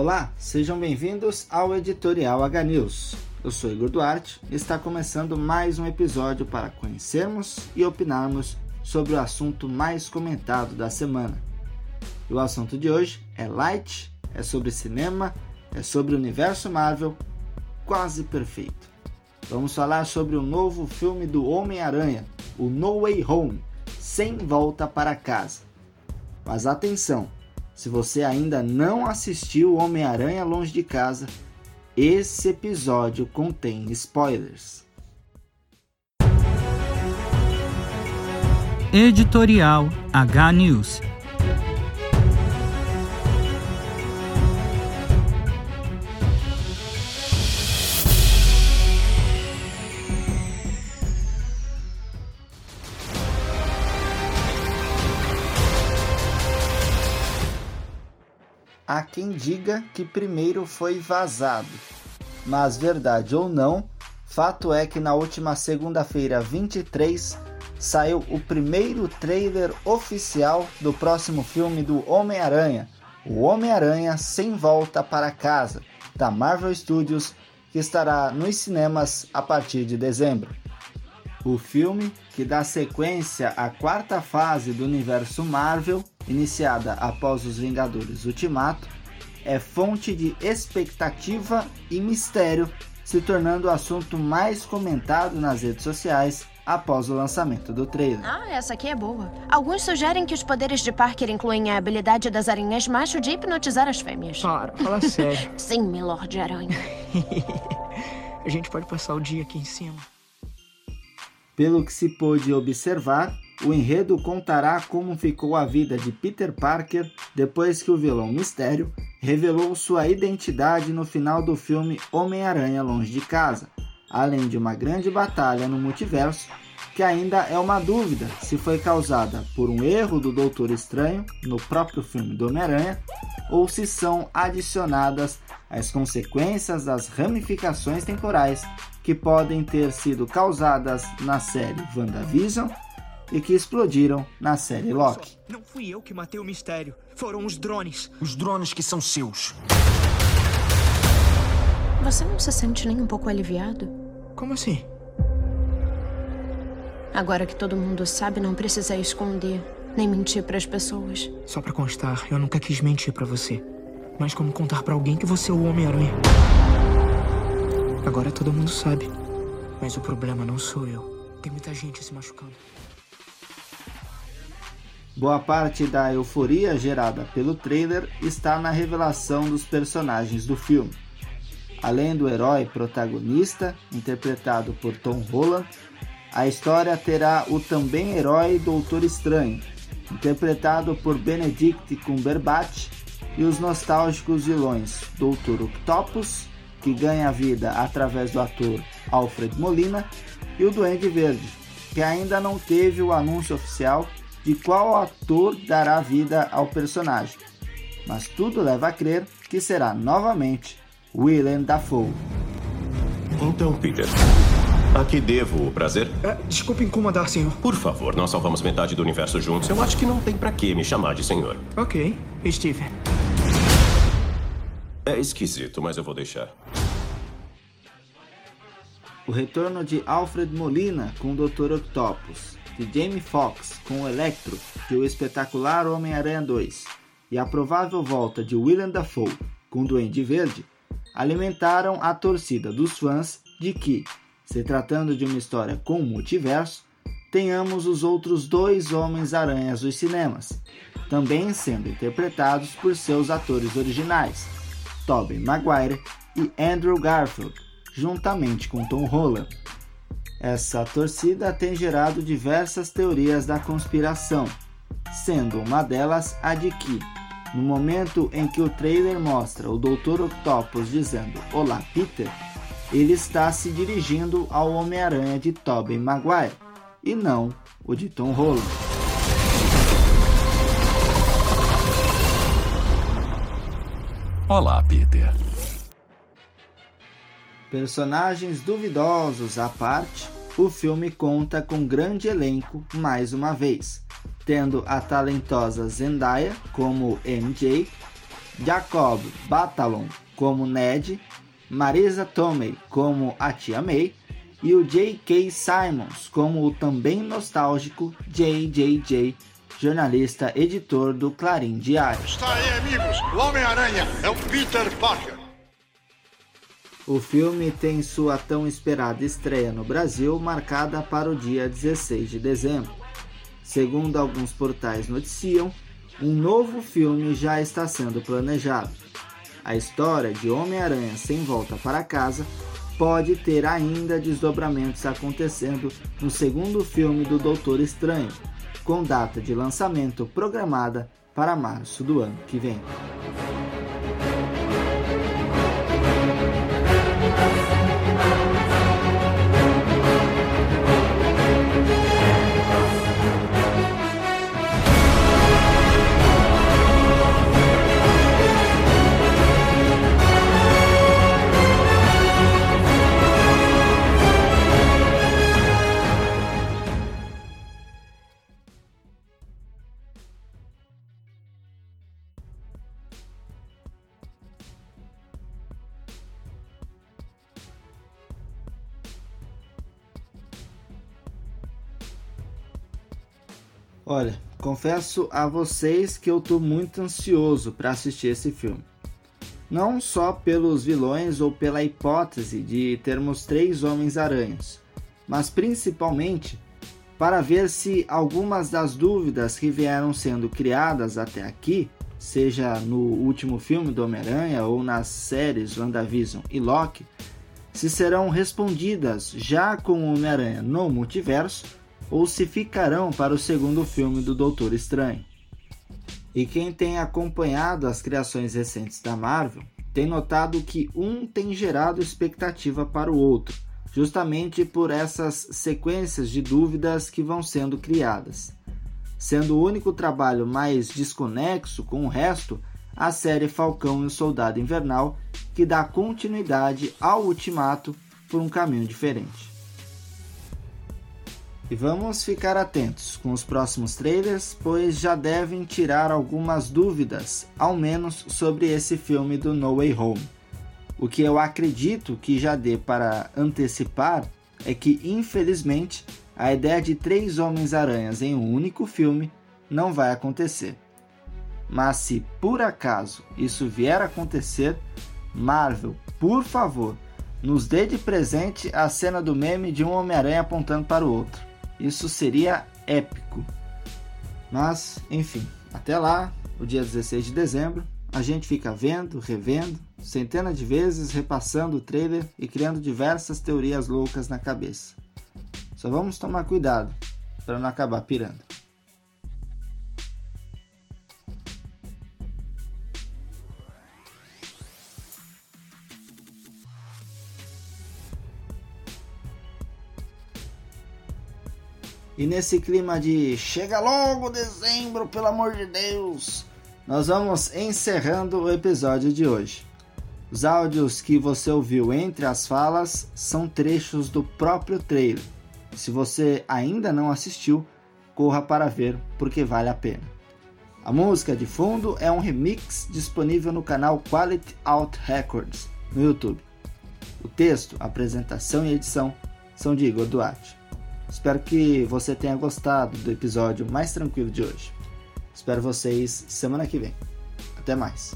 Olá, sejam bem-vindos ao Editorial H News. Eu sou Igor Duarte e está começando mais um episódio para conhecermos e opinarmos sobre o assunto mais comentado da semana. E o assunto de hoje é light, é sobre cinema, é sobre o universo Marvel, quase perfeito. Vamos falar sobre o novo filme do Homem-Aranha, o No Way Home, sem volta para casa. Mas atenção, se você ainda não assistiu Homem-Aranha Longe de Casa, esse episódio contém spoilers. Editorial H News quem diga que primeiro foi vazado, mas verdade ou não, fato é que na última segunda-feira 23 saiu o primeiro trailer oficial do próximo filme do Homem-Aranha, O Homem-Aranha Sem Volta para Casa, da Marvel Studios, que estará nos cinemas a partir de dezembro. O filme, que dá sequência à quarta fase do universo Marvel, iniciada após os Vingadores Ultimato, é fonte de expectativa e mistério, se tornando o assunto mais comentado nas redes sociais após o lançamento do trailer. Ah, essa aqui é boa. Alguns sugerem que os poderes de Parker incluem a habilidade das aranhas macho de hipnotizar as fêmeas. Para, fala sério. Sim, Milord Aranha. a gente pode passar o dia aqui em cima. Pelo que se pôde observar, o enredo contará como ficou a vida de Peter Parker depois que o vilão Mistério revelou sua identidade no final do filme Homem-Aranha Longe de Casa, além de uma grande batalha no multiverso que ainda é uma dúvida se foi causada por um erro do Doutor Estranho no próprio filme do Homem-Aranha ou se são adicionadas as consequências das ramificações temporais que podem ter sido causadas na série WandaVision e que explodiram na série Loki. Não fui eu que matei o mistério, foram os drones. Os drones que são seus. Você não se sente nem um pouco aliviado? Como assim? Agora que todo mundo sabe, não precisa esconder nem mentir para as pessoas. Só para constar, eu nunca quis mentir para você. Mas como contar para alguém que você é o Homem-Aranha? Agora todo mundo sabe. Mas o problema não sou eu. Tem muita gente se machucando. Boa parte da euforia gerada pelo trailer está na revelação dos personagens do filme. Além do herói protagonista, interpretado por Tom Holland, a história terá o também herói Doutor Estranho, interpretado por Benedict Cumberbatch, e os nostálgicos vilões Doutor Octopus, que ganha vida através do ator Alfred Molina, e o Duende Verde, que ainda não teve o anúncio oficial de qual ator dará vida ao personagem, mas tudo leva a crer que será novamente Willem Dafoe. Então, Peter, a que devo o prazer? É, desculpe incomodar, senhor. Por favor, nós salvamos metade do universo juntos. Eu acho que não tem para que me chamar de senhor. Ok, Steve. É esquisito, mas eu vou deixar. O retorno de Alfred Molina com o Dr. Octopus de Jamie Foxx com o Electro de O Espetacular Homem-Aranha 2 e a provável volta de Willem Dafoe com Duende Verde alimentaram a torcida dos fãs de que, se tratando de uma história com multiverso, tenhamos os outros dois Homens-Aranhas dos cinemas, também sendo interpretados por seus atores originais, Tobey Maguire e Andrew Garfield, juntamente com Tom Holland. Essa torcida tem gerado diversas teorias da conspiração, sendo uma delas a de que, no momento em que o trailer mostra o Dr. Octopus dizendo Olá Peter, ele está se dirigindo ao Homem-Aranha de Tobey Maguire e não o de Tom Holland. Olá, Peter. Personagens duvidosos à parte, o filme conta com grande elenco mais uma vez, tendo a talentosa Zendaya como MJ, Jacob Batalon como Ned, Marisa Tomei como a Tia May e o J.K. Simons como o também nostálgico JJJ, jornalista editor do Clarim Diário. Está aí, amigos, o Homem-Aranha é o Peter Parker. O filme tem sua tão esperada estreia no Brasil marcada para o dia 16 de dezembro. Segundo alguns portais noticiam, um novo filme já está sendo planejado. A história de Homem-Aranha sem volta para casa pode ter ainda desdobramentos acontecendo no segundo filme do Doutor Estranho, com data de lançamento programada para março do ano que vem. Olha, confesso a vocês que eu estou muito ansioso para assistir esse filme. Não só pelos vilões ou pela hipótese de termos três Homens-Aranhas, mas principalmente para ver se algumas das dúvidas que vieram sendo criadas até aqui, seja no último filme do Homem-Aranha ou nas séries WandaVision e Loki, se serão respondidas já com o Homem-Aranha no multiverso ou se ficarão para o segundo filme do Doutor Estranho. E quem tem acompanhado as criações recentes da Marvel tem notado que um tem gerado expectativa para o outro, justamente por essas sequências de dúvidas que vão sendo criadas. Sendo o único trabalho mais desconexo com o resto, a série Falcão e o Soldado Invernal, que dá continuidade ao Ultimato por um caminho diferente. E vamos ficar atentos com os próximos trailers, pois já devem tirar algumas dúvidas, ao menos sobre esse filme do No Way Home. O que eu acredito que já dê para antecipar é que, infelizmente, a ideia de três Homens-Aranhas em um único filme não vai acontecer. Mas se por acaso isso vier a acontecer, Marvel, por favor, nos dê de presente a cena do meme de um Homem-Aranha apontando para o outro. Isso seria épico. Mas, enfim, até lá, o dia 16 de dezembro, a gente fica vendo, revendo, centenas de vezes repassando o trailer e criando diversas teorias loucas na cabeça. Só vamos tomar cuidado para não acabar pirando. E nesse clima de chega logo dezembro, pelo amor de Deus, nós vamos encerrando o episódio de hoje. Os áudios que você ouviu entre as falas são trechos do próprio trailer. Se você ainda não assistiu, corra para ver porque vale a pena. A música de fundo é um remix disponível no canal Quality Out Records no YouTube. O texto, apresentação e edição são de Igor Duarte. Espero que você tenha gostado do episódio mais tranquilo de hoje. Espero vocês semana que vem. Até mais.